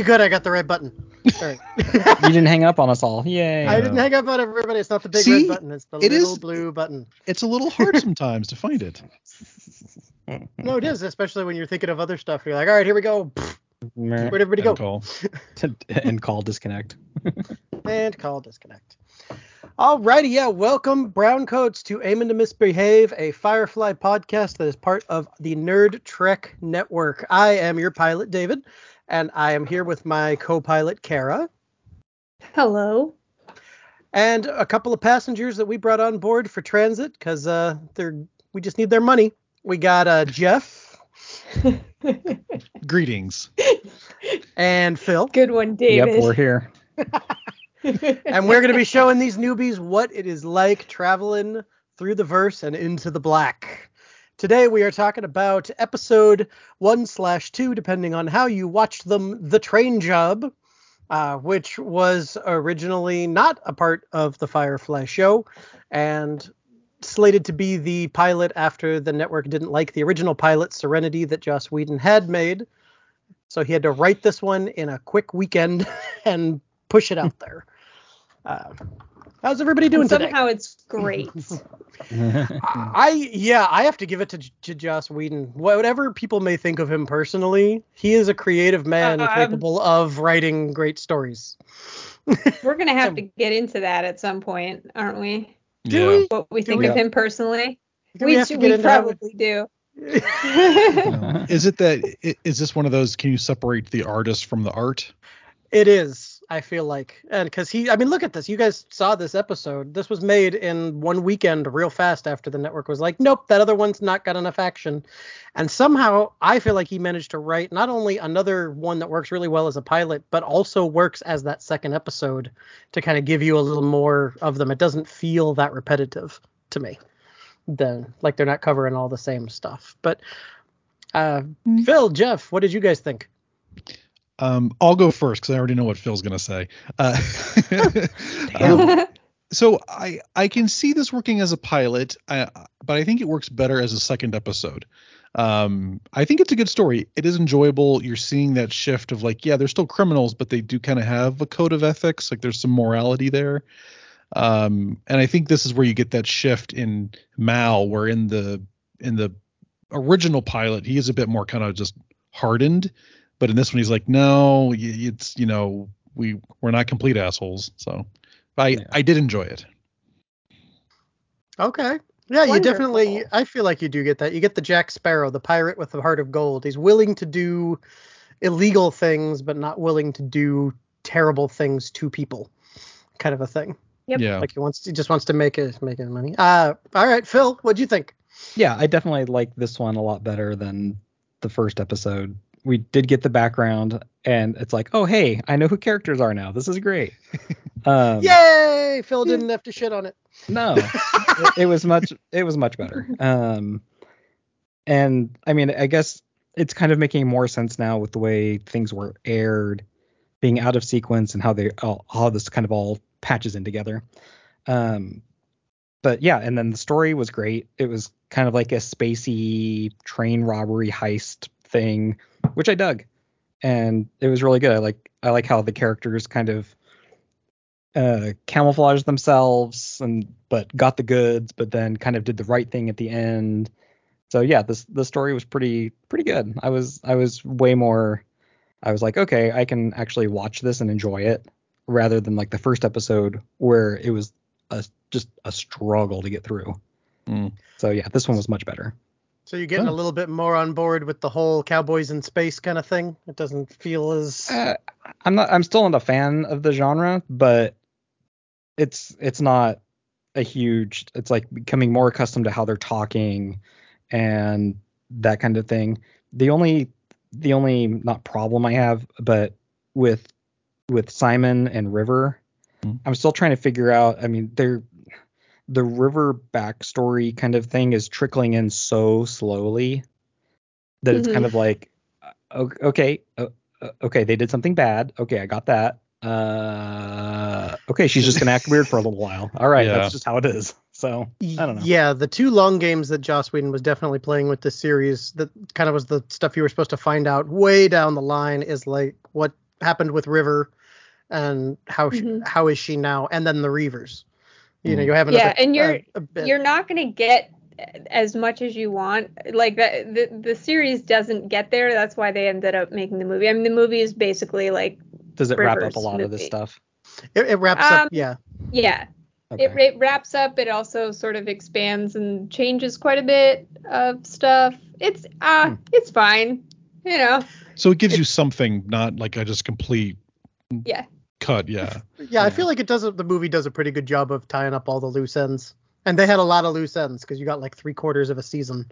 Okay, good. I got the right button. All right. You didn't hang up on us all. Yay. I didn't hang up on everybody. It's not the big See? red button. It's the It little is- blue button. It's a little hard sometimes to find it. No, it is, especially when you're thinking of other stuff. You're like, all right, here we go. Where'd everybody go? Call. and call disconnect. And call disconnect. Alrighty, yeah. Welcome, Brown Coats, to Aiming to Misbehave, a Firefly podcast that is part of the Nerd Trek Network. I am your pilot, David, and I am here with my co-pilot, Kara, Hello. and a couple of passengers that we brought on board for transit because uh, they're we just need their money. We got uh, Jeff Greetings. and Phil, Good one, David. Yep, we're here. and we're going to be showing these newbies what it is like traveling through the verse and into the black. Today we are talking about episode one slash two, depending on how you watched them, the train job, uh, which was originally not a part of the Firefly show, and slated to be the pilot after the network didn't like the original pilot Serenity that Joss Whedon had made. So he had to write this one in a quick weekend and push it out there. Uh, how's everybody doing And today? somehow it's great. I yeah, I have to give it to, to Joss Whedon. Whatever people may think of him personally, he is a creative man Um, capable of writing great stories. We're gonna have to get into that at some point, aren't we? Do yeah. we? What we think we? of him personally. Do we we should- we probably do. Is it that is this one of those? Can you separate the artist from the art? It is. I feel like, and because he, I mean, look at this. You guys saw this episode. This was made in one weekend, real fast after the network was like, nope, that other one's not got enough action. And somehow, I feel like he managed to write not only another one that works really well as a pilot, but also works as that second episode to kind of give you a little more of them. It doesn't feel that repetitive to me. Then, like they're not covering all the same stuff. But, uh, Phil, Jeff, what did you guys think? Um, I'll go first because I already know what Phil's gonna say. Uh, um, so I I can see this working as a pilot, uh, but I think it works better as a second episode. Um, I think it's a good story. It is enjoyable. You're seeing that shift of like, yeah, they're still criminals, but they do kind of have a code of ethics. Like there's some morality there. Um, and I think this is where you get that shift in Mal, where in the in the original pilot he is a bit more kind of just hardened, but in this one he's like, no, it's you know we we're not complete assholes. So I Yeah. I did enjoy it. Okay. Yeah, you definitely. I feel like you do get that. You get the Jack Sparrow, the pirate with the heart of gold. He's willing to do illegal things, but not willing to do terrible things to people, kind of a thing. Yep. Yeah. Like he wants, he just wants to make it, make his money. Uh, all right, Phil, what'd you think? yeah, I definitely like this one a lot better than the first episode. We did get the background, and it's like, oh hey, I know who characters are now. This is great. Um, Yay! Phil didn't have to shit on it. No, it, it was much. It was much better. Um, and I mean, I guess it's kind of making more sense now with the way things were aired, being out of sequence, and how they all, how this kind of all patches in together. Um, but yeah, and then the story was great. It was kind of like a spacey train robbery heist thing, which I dug, and it was really good. I like I like how the characters kind of uh camouflaged themselves and but got the goods but then kind of did the right thing at the end. So yeah this the story was pretty pretty good. I was i was way more i was like okay i can actually watch this and enjoy it rather than like the first episode where it was a, just a struggle to get through. Mm. so yeah this one was much better So you're getting Oh. a little bit more on board with the whole cowboys in space kind of thing. It doesn't feel as uh, i'm not i'm still not a fan of the genre but it's it's not a huge it's like becoming more accustomed to how they're talking and that kind of thing the only the only not problem i have but with with simon and river Hmm. i'm still trying to figure out i mean they're the river backstory kind of thing is trickling in so slowly that it's kind Mhm. of like okay uh, okay they did something bad okay i got that uh okay she's just gonna act weird for a little while all right Yeah. that's just how it is so i don't know Yeah, the two long games that Joss Whedon was definitely playing with this series that kind of was the stuff you were supposed to find out way down the line is like what happened with River and how she, Mhm. how is she now, and then the Reavers. You know, Mhm. you have Yeah, another, and you're- a, a. You're not gonna get as much as you want. Like the, the the series doesn't get there. That's why they ended up making the movie. I mean, the movie is basically like Does it wrap up a lot of this stuff? it, it wraps Um, up. Yeah. yeah, Okay. it, it wraps up. It also sort of expands and changes quite a bit of stuff. It's uh, Hmm. it's fine. You know, So it gives you something, not like a just complete yeah. Cut. Yeah. Yeah, I feel like it does. a- The movie does a pretty good job of tying up all the loose ends, and they had a lot of loose ends because you got like three quarters of a season.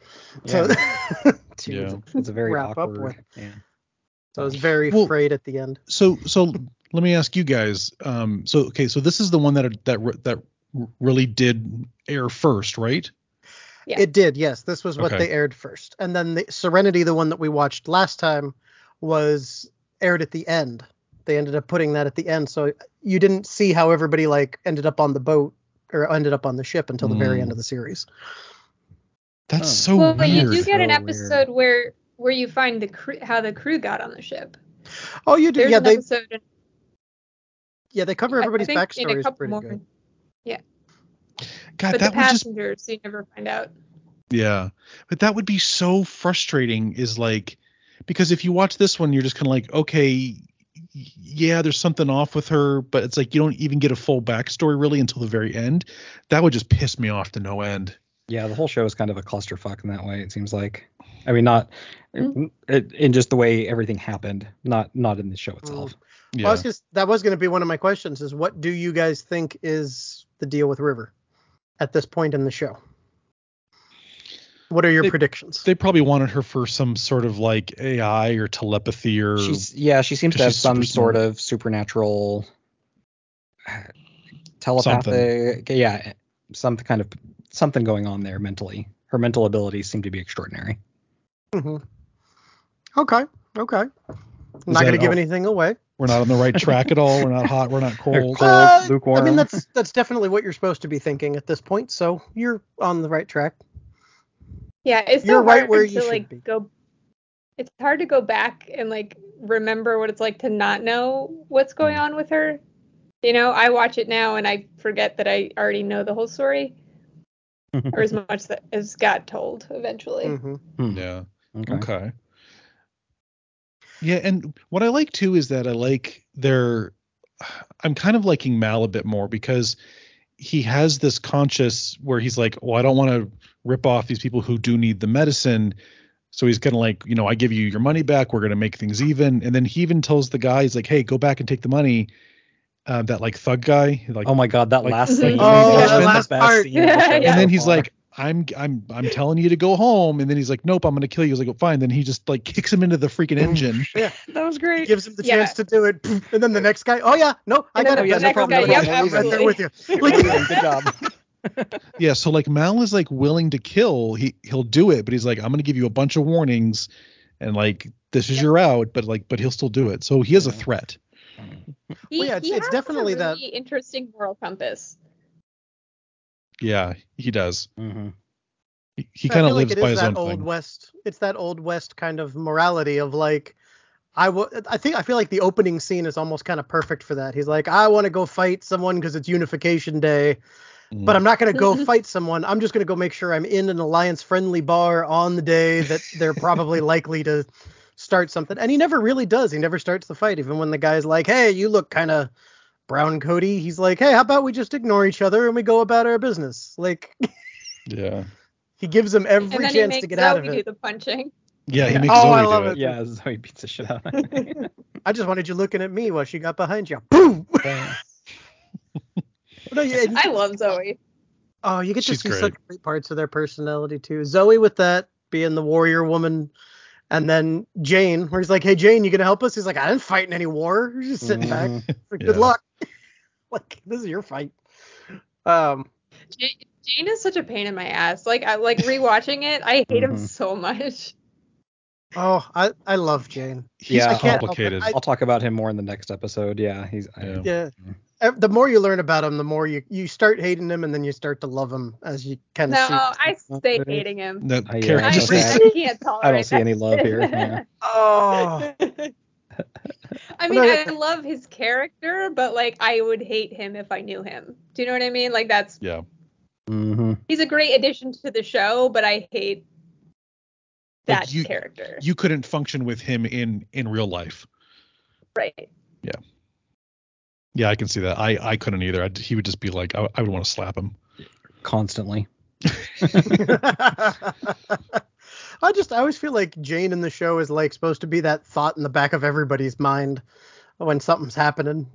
So, to- Yeah. it's a very wrap up awkward. with. Yeah. so I was very Well- frayed at the end. So so let me ask you guys. Um. So okay. So this is the one that that that really did air first, right? Yeah. It did, yes. This was what Okay. they aired first, and then the Serenity, the one that we watched last time, was aired at the end. They ended up putting that at the end, so you didn't see how everybody like ended up on the boat or ended up on the ship until the very Mm. end of the series. That's Oh. so well, weird. you do get an So weird. episode where where you find the crew, how the crew got on the ship. Oh, you do, There's yeah. an They episode. in- yeah they cover I- I everybody's think in a couple pretty more, good. Yeah. God, but that the would just passengers you never find out. yeah. But that would be so frustrating. Is like because if you watch this one, you're just kind of like, okay, y- yeah, there's something off with her, but it's like you don't even get a full backstory really until the very end. That would just piss me off to no end. Yeah, the whole show is kind of a clusterfuck in that way. It seems like. I mean, not Mm. it, in just the way everything happened, not not in the show itself. Yeah. Well, I was just, that was going to be one of my questions: is what do you guys think is the deal with River at this point in the show? What are your They- predictions? they probably wanted her for some sort of like AI or telepathy or She's yeah, she seems to have some super sort of supernatural uh, telepathic, yeah, some kind of something going on there mentally. Her mental abilities seem to be extraordinary. Mm-hmm. Okay, okay. I'm not going to give all- anything away. we're not on the right track at all. We're not hot. We're not cold. Cold, Uh, lukewarm. I mean, that's that's definitely what you're supposed to be thinking at this point. So you're on the right track. Yeah, it's You're so right hard where to you should like be. go. It's hard to go back and like remember what it's like to not know what's going Mm. on with her. You know, I watch it now and I forget that I already know the whole story, or as much that as got told eventually. hmm Hmm, Yeah. okay. Okay. Yeah, and what I like too is that I like their I'm kind of liking Mal a bit more because he has this conscious where he's like, well, I don't want to rip off these people who do need the medicine. So he's kind of like, you know, I give you your money back. We're going to make things even. And then he even tells the guy, he's like, hey, go back and take the money. Uh, that like thug guy, like, Oh my god, that Like- last scene. Oh, is the the last best part. scene Yeah, show yeah. and then he's like, I'm I'm I'm telling you to go home. And then he's like, Nope, I'm gonna kill you. He's like, oh, fine. Then he just like kicks him into the freaking engine. Yeah, that was great. gives him the Yeah. chance to do it, and then the next guy, oh yeah, no, I got then it. the next no problem. guy, no problem. I'm right there with you. Like, Good job. Yeah, so like Mal is like willing to kill. He he'll do it, but he's like, I'm gonna give you a bunch of warnings, and like this is Yeah. your out, but like but he'll still do it. So he is a threat. He, Well, yeah, it's- he it's has definitely a that- really interesting moral compass. Yeah, he does. Mhm. He, he I kind of lives like it by is his that own old thing. west. It's that old west kind of morality of like, I wa- I think I feel like the opening scene is almost kind of perfect for that. He's like, I want to go fight someone because it's Unification Day, Mm. but I'm not going to go fight someone. I'm just going to go make sure I'm in an alliance friendly bar on the day that they're probably likely to start something. And he never really does. He never starts the fight, even when the guy's like, Hey, you look kind of brown Cody. He's like, Hey, how about we just ignore each other and we go about our business? Like yeah, he gives him every and then he chance makes to get Zoe out of it. do it. the punching. yeah, he Yeah. makes Oh, Zoe I do love it. it. Yeah, Zoe beats the shit out of him. I just wanted you looking at me while she got behind you. Boom. no, you, I love Zoe. oh, you get to She's see great. such great parts of their personality too. Zoe with that being the warrior woman, and then Jayne, where he's like, "Hey, Jayne, you gonna help us?" He's like, "I didn't fight in any war. You're just sitting back. Mhm. Like, Good Yeah. luck. like this is your fight." Um, Jayne, Jayne is such a pain in my ass. Like I like rewatching it, I hate him Mhm. so much. oh, I I love Jayne. He's Yeah. I can't help it. complicated. I- I'll talk about him more in the next episode. Yeah, he's I- Yeah. Yeah. Ev- The more you learn about him, the more you you start hating him, and then you start to love him as you kind No, of see. I stay hating him. That Uh, yeah, I, just just I can't tolerate I don't see that any love here, yeah. Oh, I mean, No, I love his character, but like I would hate him if I knew him. Do you know what I mean? Like that's Yeah. hmm he's a great addition to the show, but I hate Like, that you- character. You couldn't function with him in in real life. right. Yeah, I can see that. I I couldn't either. I'd, he would just be like, I, I would want to slap him. Constantly. I just I always feel like Jayne in the show is like supposed to be that thought in the back of everybody's mind when something's happening.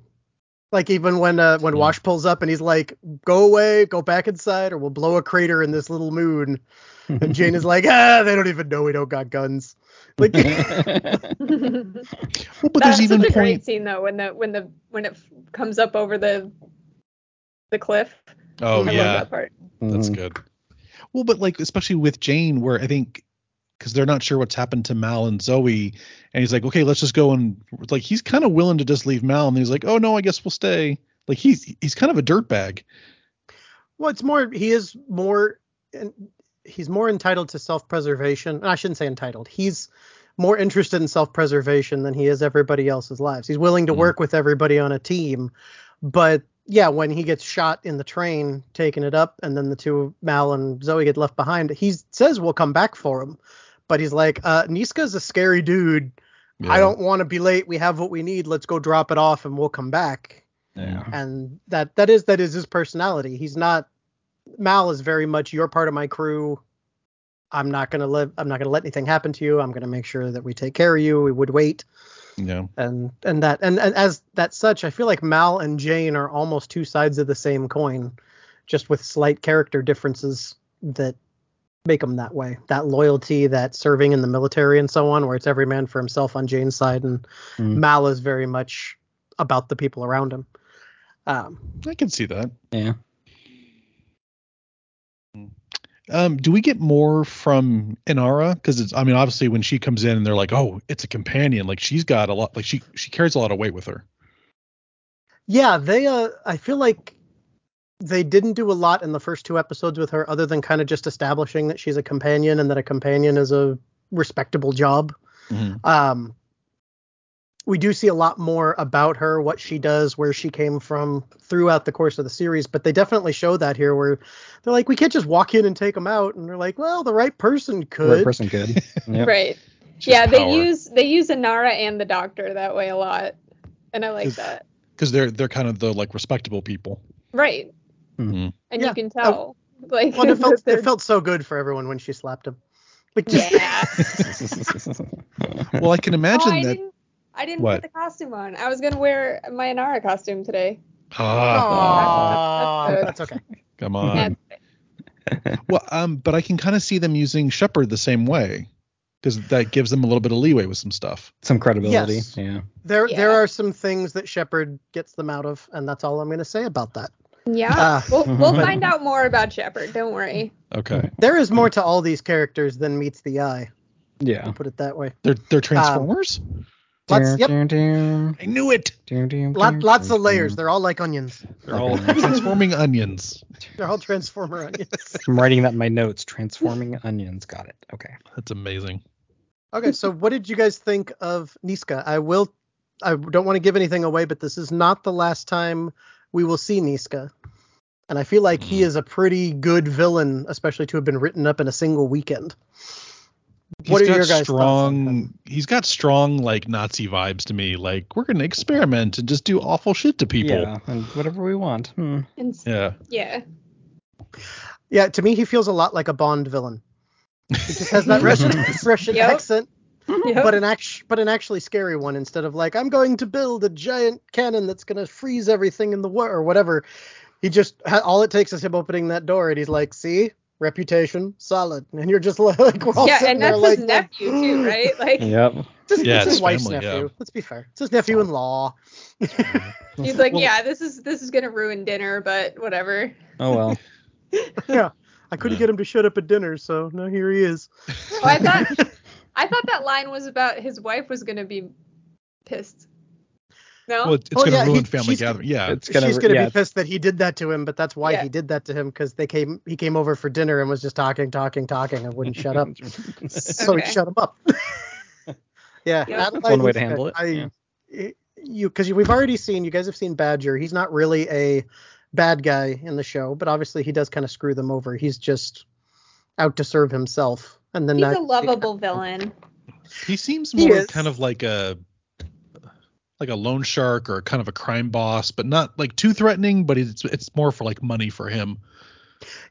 Like even when uh, when Yeah. Wash pulls up and he's like, "Go away, go back inside, or we'll blow a crater in this little moon." And Jayne is like, "Ah, they don't even know we don't got guns." Like, Well, but That's there's even such a great scene though when the when the when it f- comes up over the the cliff. Oh I love yeah, that part. that's Mhm. good. Well, but like especially with Jayne, where I think because they're not sure what's happened to Mal and Zoe, and he's like, okay, let's just go and like he's kind of willing to just leave Mal, and he's like, oh no, I guess we'll stay. Like he's he's kind of a dirtbag. well, it's more he is more and he's more entitled to self-preservation. I shouldn't say entitled. He's more interested in self-preservation than he is everybody else's lives. He's willing to Mhm. work with everybody on a team, but yeah, when he gets shot in the train, taking it up, and then the two Mal and Zoe get left behind, he says we'll come back for him, but he's like, uh, Niska's a scary dude. I don't want to be late. We have what we need. Let's go drop it off, and we'll come back Yeah. and that that is that is his personality. He's not Mal is very much you're part of my crew. I'm not gonna live. I'm not gonna let anything happen to you. I'm gonna make sure that we take care of you. We would wait Yeah. and and that and, and as that such, I feel like Mal and Jayne are almost two sides of the same coin, just with slight character differences that make them that way. That loyalty, that serving in the military and so on, where it's every man for himself on Jayne's side, and Mm. Mal is very much about the people around him. Um, I can see that. Yeah. Um, do we get more from Inara? Because it's, I mean, obviously when she comes in and they're like, oh, it's a companion. Like she's got a lot, like she she carries a lot of weight with her. Yeah, they uh I feel like they didn't do a lot in the first two episodes with her other than kind of just establishing that she's a companion and that a companion is a respectable job. Um we do see a lot more about her, what she does, where she came from throughout the course of the series, but they definitely show that here where they're like we can't just walk in and take them out and they're like, well, the right person The could. right person could. Yep. Right. Just yeah, they use they use Inara and the Doctor that way a lot, and I like Is- that. because they're they're kind of the like respectable people. Right. Mhm. And Yeah. you can tell. like Well, it felt it felt so good for everyone when she slapped him. Like just Yeah. Well, I can oh, imagine I that. Didn't. I didn't What? put the costume on. I was gonna wear my Inara costume today. Ah, That's- that's okay. come on. Well, um, but I can kind of see them using Shepherd the same way because that gives them a little bit of leeway with some stuff. Some credibility. Yes. Yeah. There Yeah. there are some things that Shepherd gets them out of, and that's all I'm going to say about that. Yeah. Ah. we'll we'll find out more about Shepherd. Don't worry. Okay, There is more to all these characters than meets the eye. Yeah. I'll Put it that way. they're they're Transformers. Lots, yep, I knew it. lot, lots of layers. They're all like onions. They're all transforming onions. They're all transformer onions. I'm writing that in my notes. Transforming onions. Got it. Okay. That's amazing. Okay, so what did you guys think of Niska? I will. I don't want to give anything away, but this is not the last time we will see Niska. And I feel like he Hmm. is a pretty good villain, especially to have been written up in a single weekend. He's What are got your guys' thoughts on him? strong. He's got strong like Nazi vibes to me. Like we're gonna experiment and just do awful shit to people. Yeah. And whatever we want. Hmm. And Yeah. yeah. Yeah, to me, he feels a lot like a Bond villain. He just has that Russian Russian Yep. accent, Yep. but an act, but an actually scary one instead of like I'm going to build a giant cannon that's gonna freeze everything in the world or whatever. He just ha- all it takes is him opening that door, and he's like, "See, reputation solid," and you're just like, we're all yeah, and there that's like, his nephew too, right? Like Yep. It's his, Yeah, it's his it's wife's family, nephew. yeah. Let's be fair. It's his nephew-in-law. he's like, Well- yeah, this is this is gonna ruin dinner, but whatever. Oh well. yeah, I couldn't Yeah. get him to shut up at dinner, so now here he is. Oh, I thought I thought that line was about his wife was gonna be pissed. No. Well, it's Oh, gonna yeah, ruin he- family she's- gathering. Yeah. It's gonna. She's gonna yeah, be pissed that he did that to him, but that's why Yeah. he did that to him because they came he came over for dinner and was just talking, talking, talking and wouldn't shut up. So he shut him up. Yeah, Yeah. Matt That's one way to handle it, I, yeah. it- you because we've already seen you guys have seen Badger. He's not really a bad guy in the show, but obviously he does kind of screw them over. He's just out to serve himself. And then He's that, a lovable villain. He seems more is. kind of like a like a loan shark or kind of a crime boss, but not like too threatening. But it's it's more for like money for him.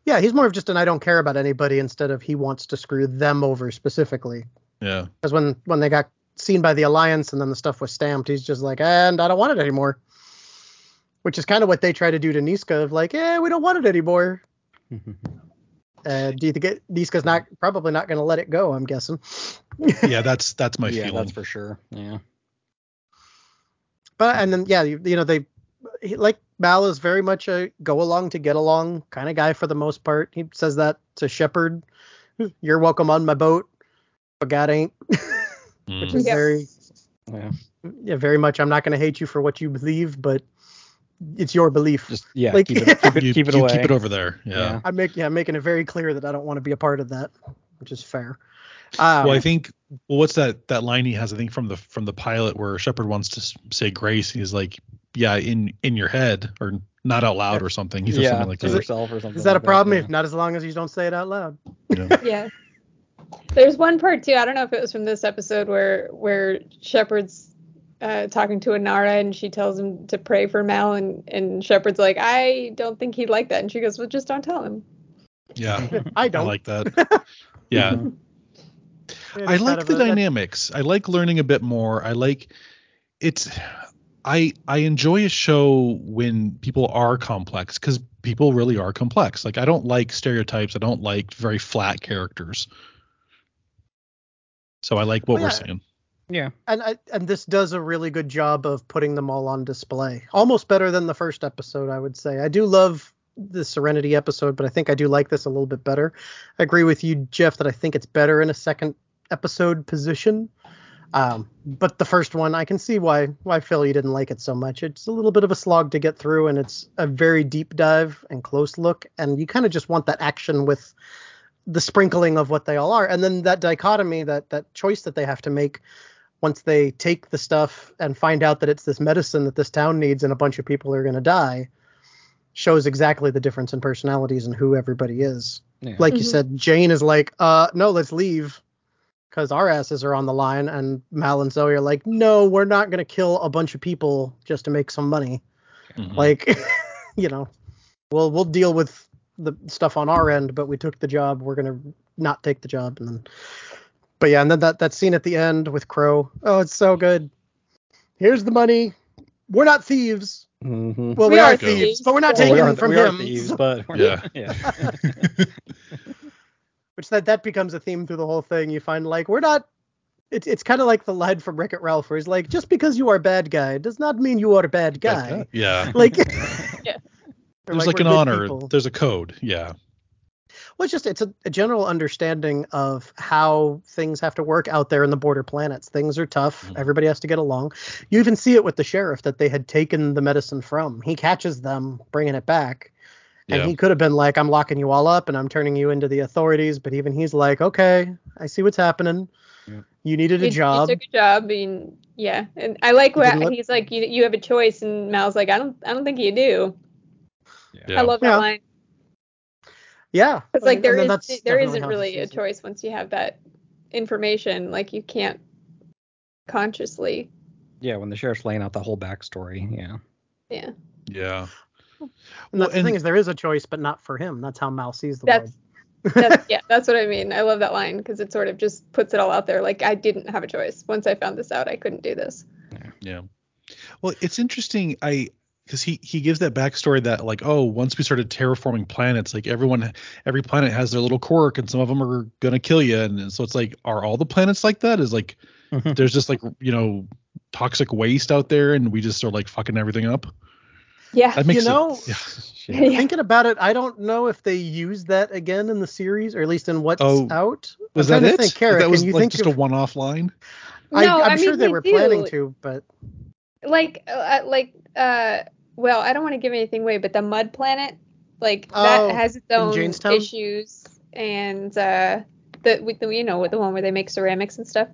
Yeah, he's more of just an I don't care about anybody instead of he wants to screw them over specifically. Yeah. Because when when they got seen by the alliance and then the stuff was stamped, he's just like, and I don't want it anymore. Which is kind of what they try to do to Niska of like, yeah, we don't want it anymore. Uh, do you think it, Niska's not probably not going to let it go? I'm guessing. Yeah, that's that's my yeah, feeling. that's for sure. Yeah. But and then yeah, you, you know they he, like Mal is very much a go along to get along kind of guy for the most part. He says that to Shepherd. You're welcome on my boat, but God ain't. Mm. Which is Yep. very Yeah. yeah, very much. I'm not going to hate you for what you believe, but it's your belief. Just yeah. Like- keep it keep it, you, keep it you away. keep it over there. Yeah. Yeah. I make yeah, I'm making it very clear that I don't want to be a part of that, which is fair. Um, well, I think well, what's that that line he has? I think from the from the pilot where Shepherd wants to say grace. He's like, yeah, in in your head or not out loud or something. He says yeah. something like to that. yourself or something. is that a like problem? yeah. If not as long as you don't say it out loud. Yeah. Yeah. There's one part too. I don't know if it was from this episode where where Shepherd's uh, talking to Inara and she tells him to pray for Mal and and Shepherd's like, I don't think he'd like that, and she goes, Well, just don't tell him. Yeah. I I don't. like that. Yeah. It's I like the a- dynamics. I like learning a bit more. I like it's I I enjoy a show when people are complex cuz people really are complex. Like I don't like stereotypes. I don't like very flat characters. So I like what Well, we're yeah. seeing. Yeah. and I, and this does a really good job of putting them all on display. Almost better than the first episode, I would say. I do love the Serenity episode, but I think I do like this a little bit better. I agree with you, Jeff, that I think it's better in a second episode position. Um, but the first one, I can see why why Phil you didn't like it so much. It's a little bit of a slog to get through, and it's a very deep dive and close look, and you kind of just want that action with the sprinkling of what they all are, and then that dichotomy, that that choice that they have to make once they take the stuff and find out that it's this medicine that this town needs and a bunch of people are going to die shows exactly the difference in personalities and who everybody is Yeah. like you Mhm. said jayne is like uh no let's leave because our asses are on the line and mal and zoe are like no we're not going to kill a bunch of people just to make some money Mhm. like you know we'll we'll deal with the stuff on our end but we took the job we're going to not take the job and then but yeah and then that that scene at the end with crow oh it's so good here's the money we're not thieves Mhm. well we, We are are thieves, thieves, but we're not Well, taking we them are, from we are him thieves, but we're Yeah. yeah. Which that that becomes a theme through the whole thing. You find like we're not. It's it's kind of like the line from Wreck It Ralph, where he's like, just because you are a bad guy does not mean you are a bad guy. Yeah. Like, Yeah. There's like, we're an honor. people. There's a code. Yeah. Well, it's just it's a, a general understanding of how things have to work out there in the border planets. Things are tough. Mhm. Everybody has to get along. You even see it with the sheriff that they had taken the medicine from. He catches them bringing it back. And Yeah. he could have been like, I'm locking you all up and I'm turning you into the authorities. But even he's like, okay, I see what's happening. Yeah. You needed a You- job. You took a job, and yeah, and I like You what look- he's like. You you have a choice, and Mal's like, I don't I don't think you do. Yeah. I love that Yeah. line. Yeah. It's like And there then is that's there definitely isn't really a sees it. choice once you have that information. Like you can't consciously. yeah, when the sheriff's laying out the whole backstory, yeah. Yeah. Yeah. And Well, that's the thing is there is a choice, but not for him. That's how Mal sees the That's- world. That's, yeah, that's what I mean. I love that line because it sort of just puts it all out there. Like I didn't have a choice. Once I found this out, I couldn't do this. Yeah. Well, it's interesting. I because he he gives that backstory that like oh once we started terraforming planets like everyone every planet has their little quirk and some of them are gonna kill you and so it's like are all the planets like that is like there's just like you know toxic waste out there and we just are like fucking everything up Yeah. that makes you know, yeah Yeah. thinking about it, I don't know if they use that again in the series, or at least in what's Oh, out. was I'm that trying it think, Kara, that was can you like think just of, a one-off line I, No, I'm I sure mean, they they were planning to, but like uh, like uh well i don't want to give anything away but the mud planet like Oh, that has its own issues and uh the with the you know the one where they make ceramics and stuff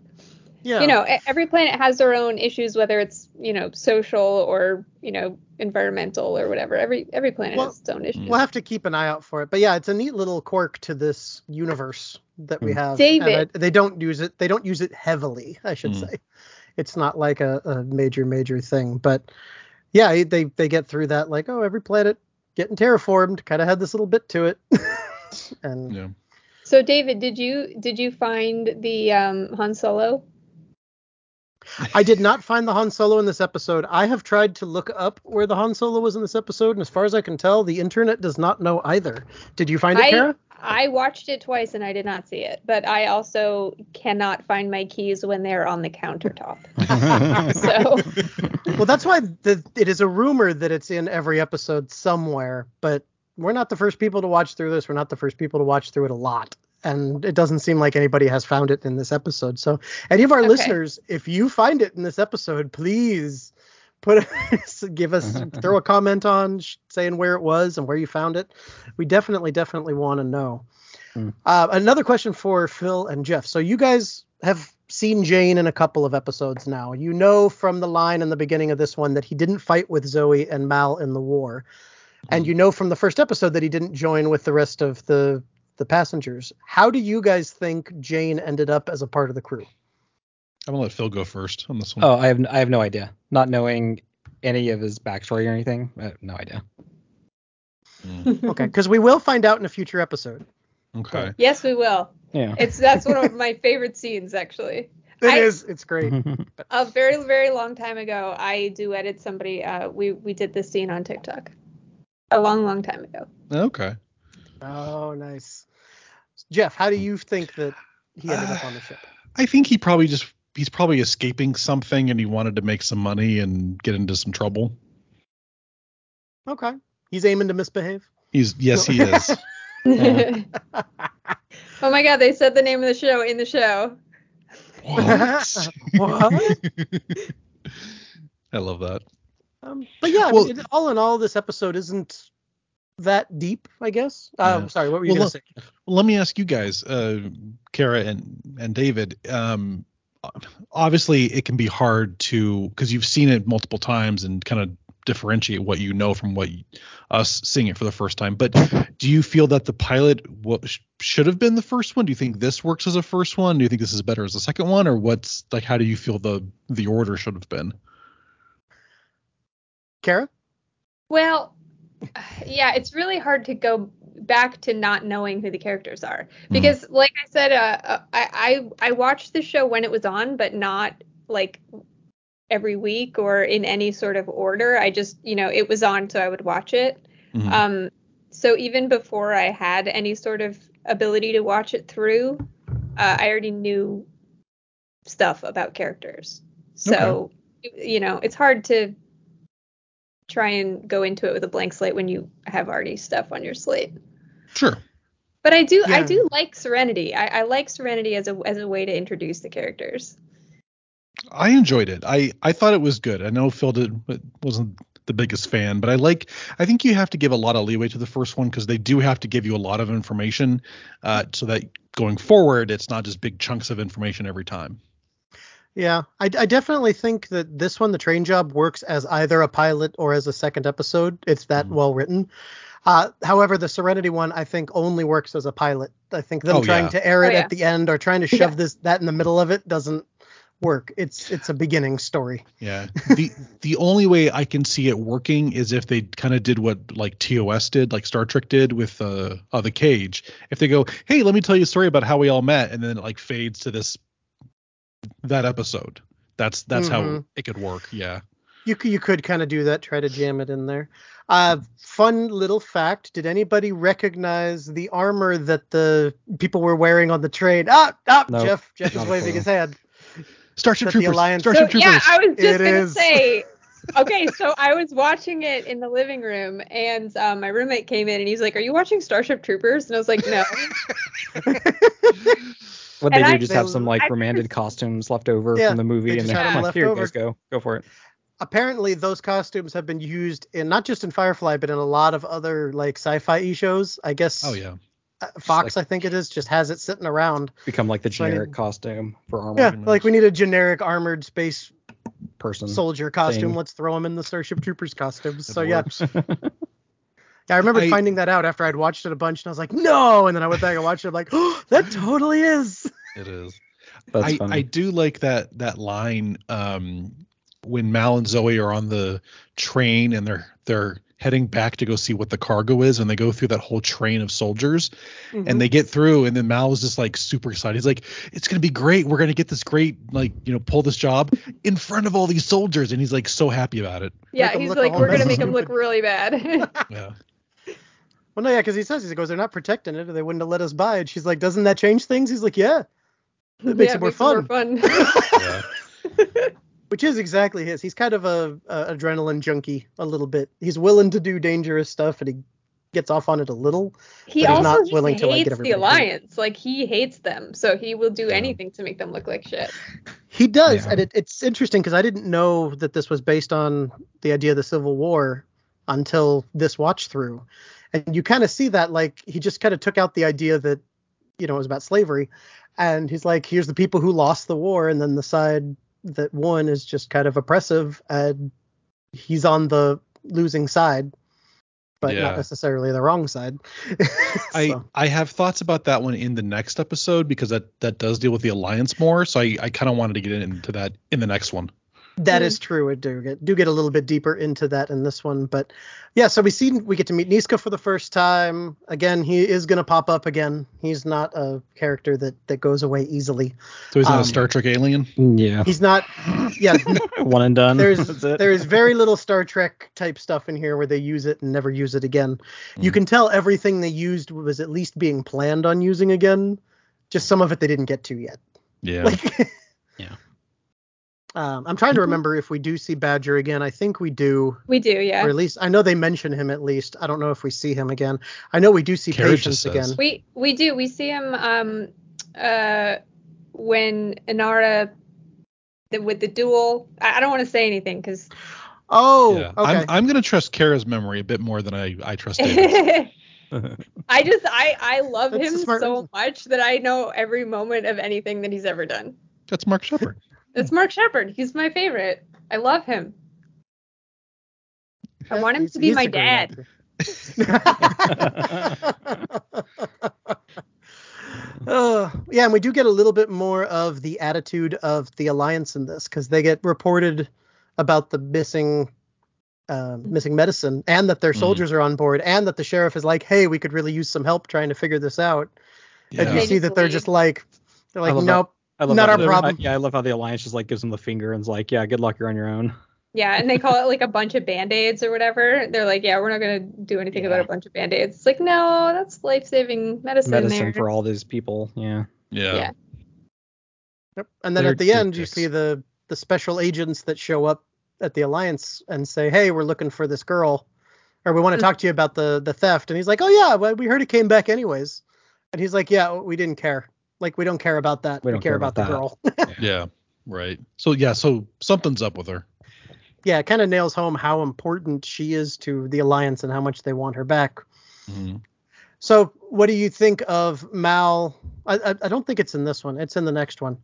Yeah. you know, every planet has their own issues, whether it's you know social or you know environmental or whatever. Every every planet Well, has its own issues. We'll have to keep an eye out for it. But yeah, it's a neat little quirk to this universe that we Hmm. have. David. I, they don't use it. They don't use it heavily, I should Hmm. say. It's not like a, a major, major thing. But yeah, they they get through that like, oh, every planet getting terraformed kind of had this little bit to it. and Yeah. So David, did you did you find the um, Han Solo? I did not find the Han Solo in this episode. I have tried to look up where the Han Solo was in this episode, and as far as I can tell, the internet does not know either. Did you find it, I Kara? I watched it twice and I did not see it, but I also cannot find my keys when they're on the countertop. So well, that's why the, it is a rumor that it's in every episode somewhere, but we're not the first people to watch through this. We're not the first people to watch through it a lot. And it doesn't seem like anybody has found it in this episode. So, any of our Okay. listeners, if you find it in this episode, please put give us throw a comment on sh- saying where it was and where you found it. We definitely, definitely want to know. Hmm. Uh, another question for Phil and Jeff. So, you guys have seen Jayne in a couple of episodes now. You know from the line in the beginning of this one that he didn't fight with Zoe and Mal in the war. And you know from the first episode that he didn't join with the rest of the the passengers. How do you guys think Jayne ended up as a part of the crew? I'm gonna let Phil go first on this one. oh, I have I have no idea. Not knowing any of his backstory or anything, I have no idea. Mm, Okay, because we will find out in a future episode. okay. yes, we will. Yeah. It's that's one of my favorite scenes actually. It I- is. It's great. A very very long time ago, I duetted somebody. Uh, we we did this scene on TikTok. A long long time ago. Okay. Oh, nice. Jeff, how do you think that he ended up on the ship? I think he probably just he's probably escaping something and he wanted to make some money and get into some trouble. Okay. He's aiming to misbehave. He's yes he is. Yeah. oh my god, they said the name of the show in the show. what? What? I love that. Um, but yeah, I Well- mean, it- all in all, this episode isn't that deep, I guess. Uh, Yeah. Sorry, what were you Well, going to say? Well, let me ask you guys, uh, Kara and and David. Um, obviously, it can be hard to because you've seen it multiple times and kind of differentiate what you know from what you, us seeing it for the first time. But do you feel that the pilot what, sh- should have been the first one? Do you think this works as a first one? Do you think this is better as a second one, or what's like? How do you feel the the order should have been? Kara? Well, yeah, it's really hard to go back to not knowing who the characters are because, like I said, uh, uh, I, I I watched the show when it was on, but not like every week or in any sort of order. I just, you know, it was on, so I would watch it. Mhm. Um, so even before I had any sort of ability to watch it through, uh, I already knew stuff about characters. So, you know, it's hard to try and go into it with a blank slate when you have already stuff on your slate. Sure. But I do, I do like Serenity. I, I like Serenity as a as a way to introduce the characters. I enjoyed it. I I thought it was good. I know Phil did wasn't the biggest fan, but I like. I think you have to give a lot of leeway to the first one because they do have to give you a lot of information, uh, so that going forward, it's not just big chunks of information every time. Yeah, I, I definitely think that this one, the train job, works as either a pilot or as a second episode. It's that Mhm. well written. Uh, however, the Serenity one, I think, only works as a pilot. I think them Oh, trying yeah. to air Oh, it yeah. at the end or trying to shove this that in the middle of it doesn't work. It's it's a beginning story. Yeah. the the only way I can see it working is if they kind of did what like TOS did, like Star Trek did with uh, uh the cage. If they go, hey, let me tell you a story about how we all met, and then it like fades to this that episode. That's that's how Mhm. it could work. Yeah. You could, you could kind of do that, try to jam it in there. Uh, fun little fact: Did anybody recognize the armor that the people were wearing on the train? Ah, ah, Nope, Jeff, Jeff is waving his hand. Starship That Troopers. Alliance- Starship so, Troopers. yeah, I was just It gonna is. say. Okay, so I was watching it in the living room, and um, my roommate came in, and he's like, "Are you watching Starship Troopers?" And I was like, "No." What they And do, I- just have some like I- remanded costumes left over Yeah, from the they movie, and just then had 'em "Huh, left here you over." guys go, go for it. Apparently, those costumes have been used in not just in Firefly, but in a lot of other like sci-fi shows. I guess. Oh yeah. uh, Fox, I think it is, just has it sitting around. Become like the So generic need- costume for armor Yeah, like we need a generic armored space person. soldier costume. thing. Let's throw him in the Starship Troopers costumes. That So yeah, works. yeah, I remember I- finding that out after I'd watched it a bunch, and I was like, no, and then I went back and watched it. I'm like, oh, that totally is. It is. That's I, funny. I do like that that line um, when Mal and Zoe are on the train and they're they're heading back to go see what the cargo is and they go through that whole train of soldiers Mm-hmm. and they get through and then Mal is just like super excited. He's like, It's gonna be great. We're gonna get this great, like, you know, pull this job in front of all these soldiers and he's like so happy about it. Yeah, he's like, we're gonna make of him look really bad. Yeah. Well, no, yeah, because he says he goes, oh, they're not protecting it, or they wouldn't have let us buy it. She's like, doesn't that change things? He's like, yeah, it makes yeah, it more fun. fun. Which is exactly his. He's kind of a, a adrenaline junkie a little bit. He's willing to do dangerous stuff, and he gets off on it a little. he But he's also not just willing to, like, get hates the everybody killed. alliance. Like he hates them, so he will do Yeah. anything to make them look like shit. He does, Yeah. and it, it's interesting because I didn't know that this was based on the idea of the Civil War until this watch through, and you kind of see that like he just kind of took out the idea that you know it was about slavery, and he's like, here's the people who lost the war, and then the side that won is just kind of oppressive, and he's on the losing side, but Yeah. not necessarily the wrong side. I I have thoughts about that one in the next episode because that that does deal with the alliance more. So I, I kind of wanted to get into that in the next one. That Mm. is true. I do get do get a little bit deeper into that in this one, but yeah. So we see we get to meet Niska for the first time. Again, he is going to pop up again. He's not a character that that goes away easily. So he's not Um, a Star Trek alien. yeah. He's not. Yeah, One and done. There's there is very little Star Trek type stuff in here where they use it and never use it again. You Mm. can tell everything they used was at least being planned on using again. Just some of it they didn't get to yet. Yeah. Like, Yeah. Um, I'm trying to remember if we do see Badger again. I think we do. We do, yeah. or at least I know they mention him at least. I don't know if we see him again. I know we do see Kara Patience says. again. We we do. We see him um uh when Inara the, with the duel. I, I don't want to say anything because Oh, yeah. okay. I'm I'm gonna trust Kara's memory a bit more than I I trust David's. I just I I love That's him smart so reason. much that I know every moment of anything that he's ever done. That's Mark Sheppard. It's Mark Sheppard. He's my favorite. I love him. I want him He's- to be my dad. actor. Uh, yeah, and we do get a little bit more of the attitude of the alliance in this because they get reported about the missing uh, missing medicine and that their Mhm. soldiers are on board and that the sheriff is like, hey, we could really use some help trying to figure this out. And you They see that they're leave. just like, they're like, nope. I love Not our the- problem. yeah, I love how the alliance just like gives him the finger and is like, yeah, good luck, you're on your own. Yeah, and they call it like a bunch of band-aids or whatever. They're like, yeah, we're not gonna do anything Yeah. about a bunch of band-aids. It's like, no, that's life-saving medicine. Medicine there. for all these people. Yeah. Yeah. Yeah. Yep. And then They're at the end, you see the the special agents that show up at the alliance and say, "Hey, we're looking for this girl, or we want to Mhm. talk to you about the the theft." And he's like, "Oh yeah, well, we heard it came back anyways." And he's like, "Yeah, we didn't care. Like we don't care about that. We We, don't care care about, about the that." girl." Yeah. Right. So yeah. So something's up with her. yeah, it kind of nails home how important she is to the alliance and how much they want her back. Mhm. So, what do you think of Mal? I, I, I don't think it's in this one. It's in the next one.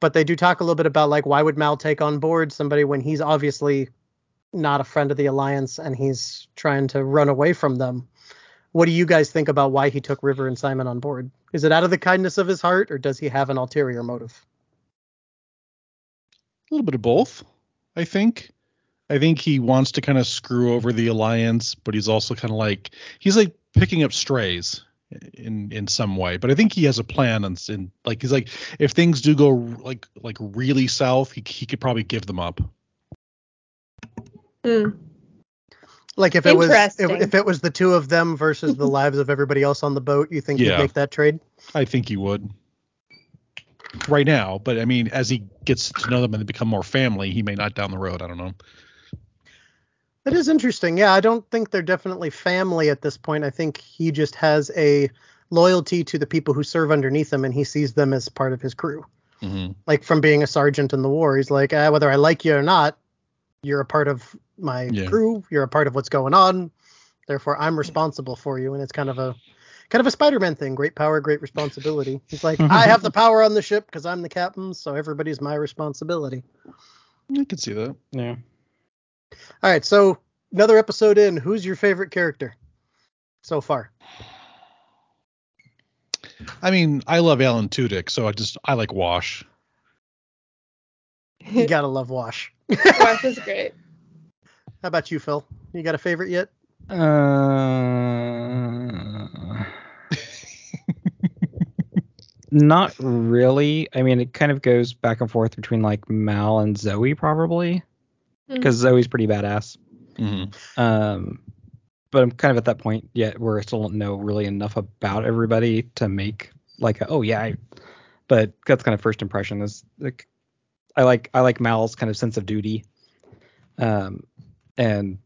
But they do talk a little bit about like why would Mal take on board somebody when he's obviously not a friend of the alliance and he's trying to run away from them. What do you guys think about why he took River and Simon on board? Is it out of the kindness of his heart or does he have an ulterior motive? A little bit of both, I think. I think he wants to kind of screw over the alliance, but he's also kind of like he's like picking up strays in in some way. But I think he has a plan and, and like he's like if things do go like like really south, he he could probably give them up. Hmm. Like if it was if, if it was the two of them versus the lives of everybody else on the boat, you think Yeah. he'd make that trade? I think he would right now, but I mean as he gets to know them and they become more family, he may not down the road. I don't know. It is interesting. Yeah, I don't think they're definitely family at this point. I think he just has a loyalty to the people who serve underneath him and he sees them as part of his crew. Mm-hmm. Like from being a sergeant in the war, he's like, ah, whether I like you or not, you're a part of my Yeah. crew. You're a part of what's going on. Therefore, I'm responsible for you. And it's kind of a kind of a Spider-Man thing. Great power, great responsibility. He's like, I have the power on the ship because I'm the captain, so everybody's my responsibility. I can see that. Yeah. All right, so another episode in. Who's your favorite character so far? I mean, I love Alan Tudyk, so I just I like Wash. You gotta love Wash. Wash is great. How about you, Phil? You got a favorite yet? Uh, not really. I mean, it kind of goes back and forth between like Mal and Zoe, probably, because Zoe's pretty badass. Mm-hmm. Um, but I'm kind of at that point yet where I still don't know really enough about everybody to make like, a, oh yeah, I, but that's kind of first impression is like, I like I like Mal's kind of sense of duty, um, and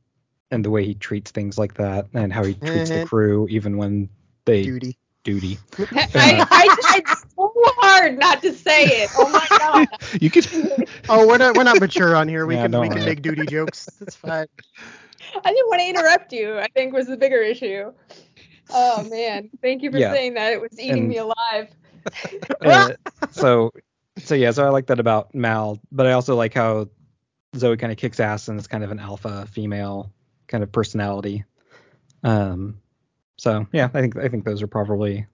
and the way he treats things like that, and how he treats the crew even when they Duty. duty. I, I tried so hard not to say it. Oh my god. You could. Oh, we're not we're not mature on here. We Yeah, can don't we can make duty jokes. That's fine. I didn't want to interrupt you. I think was the bigger issue. Oh man, thank you for Yeah. saying that. It was eating And- me alive. Uh, so so yeah, so I like that about Mal, but I also like how Zoe kind of kicks ass and is kind of an alpha female kind of personality. Um, so yeah, I think I think those are probably.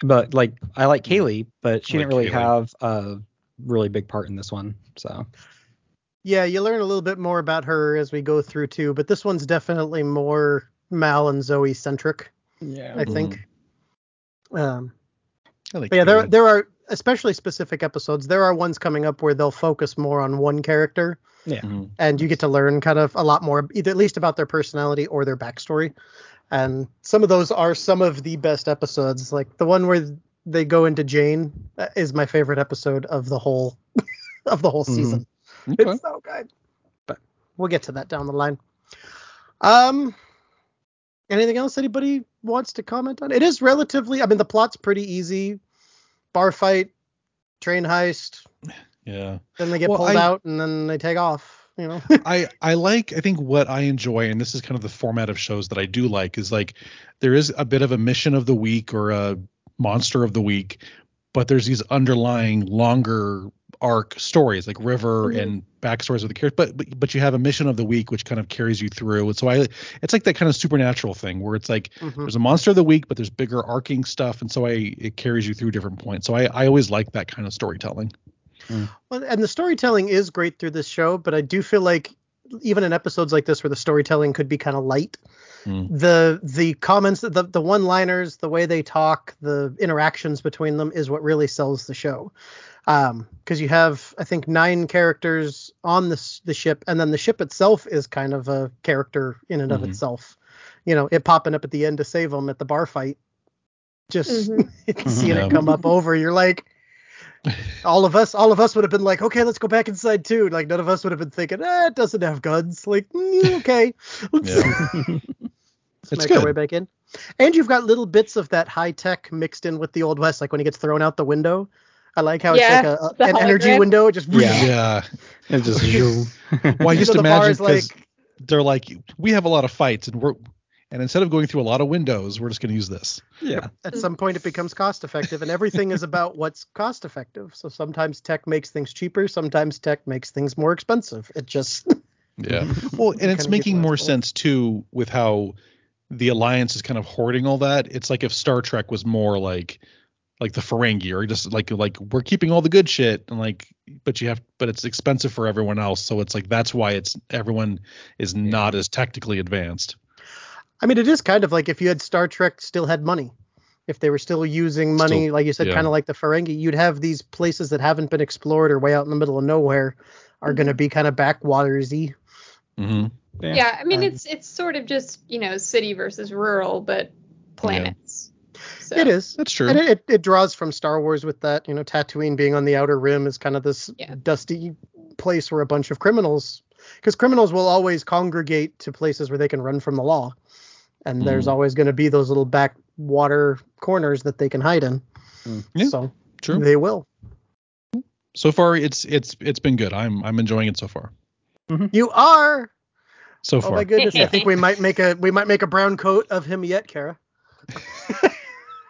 But like I like Kaylee, but she I didn't really Kaylee. have a really big part in this one. So Yeah, you learn a little bit more about her as we go through too, but this one's definitely more Mal and Zoe centric, yeah, I think. Um, I like but yeah, there there are especially specific episodes. There are ones coming up where they'll focus more on one character, Mhm. and you get to learn kind of a lot more, either at least about their personality or their backstory. And some of those are some of the best episodes. Like the one where they go into Jayne uh, is my favorite episode of the whole of the whole Mhm. season. Okay. It's so good. But we'll get to that down the line. Um anything else anybody wants to comment on? It is relatively I mean the plot's pretty easy. Bar fight, train heist, Yeah. then they get Well, pulled I- out and then they take off, you know. I I like I think what I enjoy and this is kind of the format of shows that I do like is like there is a bit of a mission of the week or a monster of the week, but there's these underlying longer arc stories like River Mhm. and backstories of the characters, but, but but you have a mission of the week which kind of carries you through. And so I it's like that kind of supernatural thing where it's like Mhm. there's a monster of the week, but there's bigger arcing stuff, and so I it carries you through different points. So I I always like that kind of storytelling. Well, and the storytelling is great through this show, but I do feel like even in episodes like this where the storytelling could be kind of light, Mm. the the comments, the the one liners, the way they talk, the interactions between them is what really sells the show. Um, because you have I think nine characters on this the ship, and then the ship itself is kind of a character in and of Mhm. itself. You know, it popping up at the end to save them at the bar fight. Just Mhm. seeing Yeah. it come up over, you're like, all of us all of us would have been like okay let's go back inside too like none of us would have been thinking ah it doesn't have guns like mm, okay let's, Yeah. let's make our way back in and you've got little bits of that high tech mixed in with the old west like when he gets thrown out the window i like how Yeah, it's like a, a- an energy window it just Yeah. Yeah. it's just Well, I just know, the bar imagine is like 'cause they're like, we have a lot of fights, and we're and instead of going through a lot of windows, we're just going to use this. yeah. at some point it becomes cost effective and everything is about what's cost effective so sometimes tech makes things cheaper sometimes tech makes things more expensive it just Yeah. Well, and it's making more what's going. sense too with how the alliance is kind of hoarding all that. It's like if Star Trek was more like like the Ferengi or just like like we're keeping all the good shit and like but you have but it's expensive for everyone else so it's like that's why it's everyone is not as technically advanced. I mean, it is kind of like if you had Star Trek still had money. If they were still using money, Still- like you said, yeah. kind of like the Ferengi, you'd have these places that haven't been explored or way out in the middle of nowhere are going to be kind of backwatersy. Mm-hmm. Yeah, I mean Um, it's it's sort of just you know city versus rural, but planets. So, It is. That's true. And it, it, it draws from Star Wars with that, you know, Tatooine being on the outer rim is kind of this Yeah. dusty place where a bunch of criminals, because criminals will always congregate to places where they can run from the law. And there's Mhm. always going to be those little backwater corners that they can hide in. Yeah, so True. they will. So far it's it's it's been good. I'm I'm enjoying it so far. You are. So far. Oh my goodness! I think we might make a we might make a brown coat of him yet, Kara.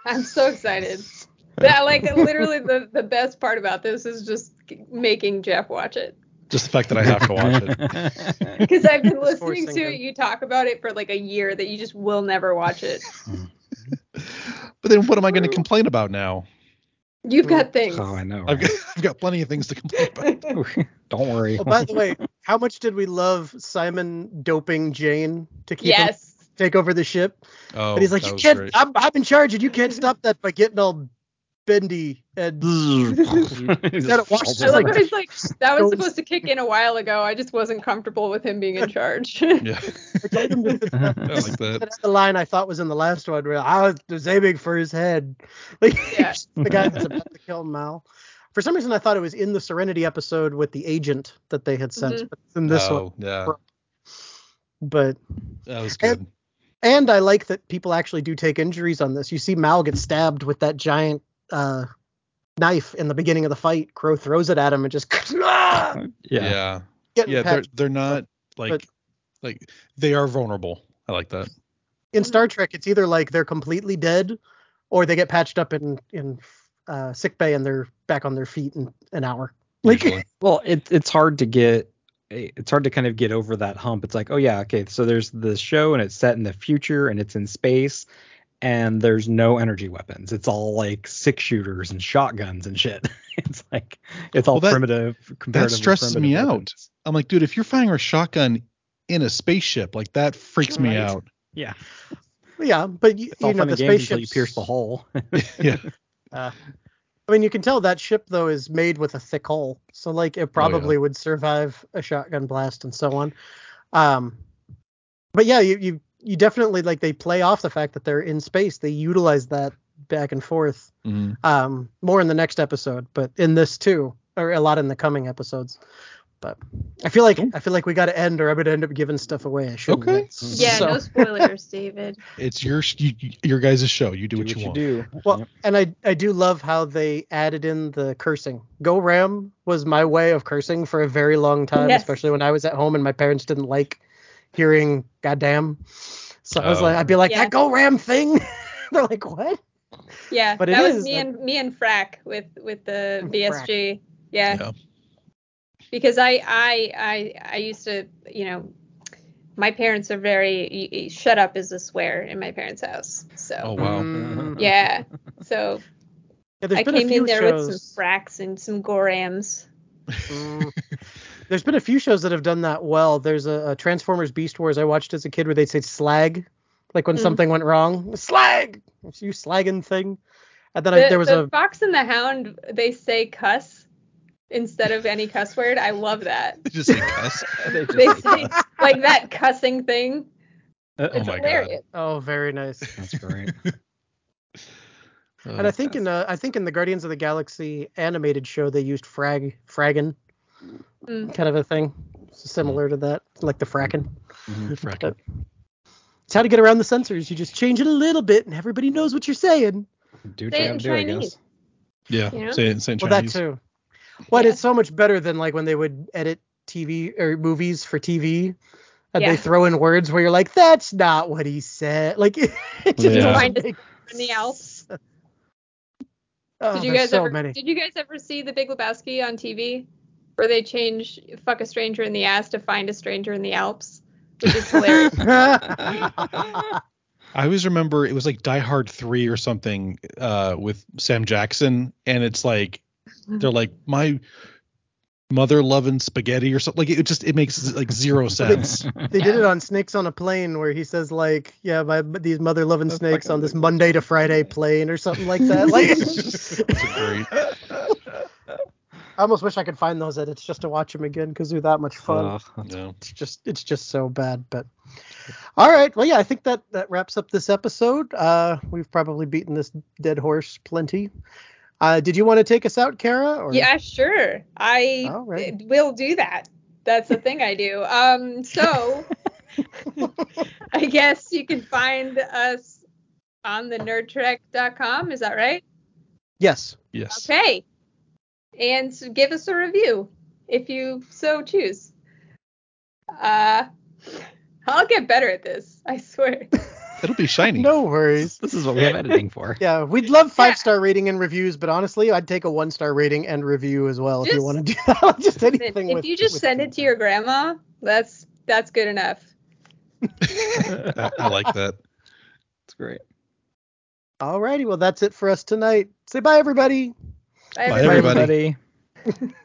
I'm so excited. That like literally the the best part about this is just making Jeff watch it Just the fact that I have to watch it. because I've been listening to him. you talk about it for like a year that you just will never watch it. But then what am I going to complain about now? You've got things. oh, I know. I've got, I've got plenty of things to complain about. Don't worry. Oh, by the way, how much did we love Simon doping Jayne to keep him yes. Take over the ship? Oh, and he's like, "You can't. I'm, I'm in charge, and you can't stop that by getting all bendy and." gotta watch I like- he's like, that was supposed to kick in a while ago. I just wasn't comfortable with him being in charge. Yeah, I told him to- I like that. That's the line I thought was in the last one where I was, was aiming for his head. Like Yeah. the guy that's about to kill Mal. For some reason, I thought it was in the Serenity episode with the agent that they had sent. Mhm. But it's in this oh, one. yeah, But that was good. and I like that people actually do take injuries on this. You see Mal get stabbed with that giant uh, knife in the beginning of the fight. Crow throws it at him and just ah, yeah. yeah, yeah. They're they're not like But- like they are vulnerable. I like that. in Star Trek, it's either like they're completely dead, or they get patched up in in uh, sick bay and they're back on their feet in an hour. Like, usually. Well, it, it's hard to get. It's hard to kind of get over that hump. It's like, oh yeah, okay, so there's the show and it's set in the future and it's in space and there's no energy weapons. It's all like six shooters and shotguns and shit. it's like it's all Well, that- primitive. That comparatively stresses me primitive out. I'm like, dude, if you're firing a shotgun in a spaceship, like that freaks me Right. out. Yeah, yeah, but you, it's all you know fun the and games you pierce the hole. Yeah, Uh, I mean, you can tell that ship though is made with a thick hull, so like it probably would survive a shotgun blast and so on. Um, but yeah, you you you definitely like they play off the fact that they're in space. They utilize that back and forth. Mhm. Um, more in the next episode, but in this too, or a lot in the coming episodes. But I feel like I feel like we got to end, or I'm gonna end up giving stuff away. I shouldn't. Okay. Yeah, So- no spoilers, David. it's your you, you- your guys' show. You do, what, you, want. do. Well, Yep. and I I do love how they added in the cursing. Gorram was my way of cursing for a very long time, Yes. especially when I was at home and my parents didn't like hearing goddamn. So I was Oh. like, I'd be like, Yeah. that Gorram thing. They're like, what? Yeah, But it that was is me and me and Frak with with the Frak. BSG. Yeah. Yeah. Because I I I I used to, you know, my parents are very y- y- shut up is a swear in my parents' house. So Oh wow. Mm. yeah. So Yeah, I came in there shows. with some fraks and some gorrams. Mm. There's been a few shows that have done that well. There's a, a Transformers Beast Wars I watched as a kid where they'd say slag, like when Mm. something went wrong. Slag, you slagging thing. And then The, I, there was the a Fox and the Hound, they say cuss instead of any cuss word. I love that. Just say cuss. They just They say say like that cussing thing. Uh, It's my God. oh very nice. That's great. And I think in uh, I think in the Guardians of the Galaxy animated show they used frag fraggin Mm. kind of a thing, similar to that, like the fracking. Frak. But it's how to get around the censors. You just change it a little bit, and everybody knows what you're saying. do what Say you it gotta in do, I Chinese. guess. Yeah. You know? Say it, say it in Well, that too. Well, Yeah. it's so much better than like when they would edit TV or movies for TV. And Yeah. they throw in words where you're like, "That's not what he said." Like, it just Yeah. doesn't Find make In the Alps. Oh, Did you guys so ever many. did you guys ever see the Big Lebowski on TV? Where they change fuck a stranger in the ass to find a stranger in the Alps? Which is hilarious. I always remember it was like Die Hard 3 or something uh, with Sam Jackson, and it's like they're like my mother loving spaghetti or something. Like it just it makes like zero sense. They did it on Snakes on a Plane, where he says like, "Yeah, my these mother loving That's snakes on this Monday to Friday plane" or something like that. Like, it's just- It's great. I almost wish I could find those edits just to watch them again because they're that much fun. Uh, Yeah. it's just it's just so bad. But all right, well, yeah, I think that that wraps up this episode. Uh, we've probably beaten this dead horse plenty. Uh, did you want to take us out, Kara? Or? yeah, sure. I All right. will do that. That's the thing I do. Um, so I guess you can find us on the nerdtrek.com. Is that right? Yes. Yes. Okay. And s- give us a review if you so choose. Uh, I'll get better at this. I swear. It'll be shiny. No worries. This is what we have editing for. Yeah, we'd love five star rating and reviews, but honestly, I'd take a one star rating and review as well if you want to do that. just anything. if with, you just with send it to your grandma, that's that's good enough. I, I like that. It's great. All righty, well that's it for us tonight. Say bye, everybody. Bye, Bye, everybody. everybody. everybody.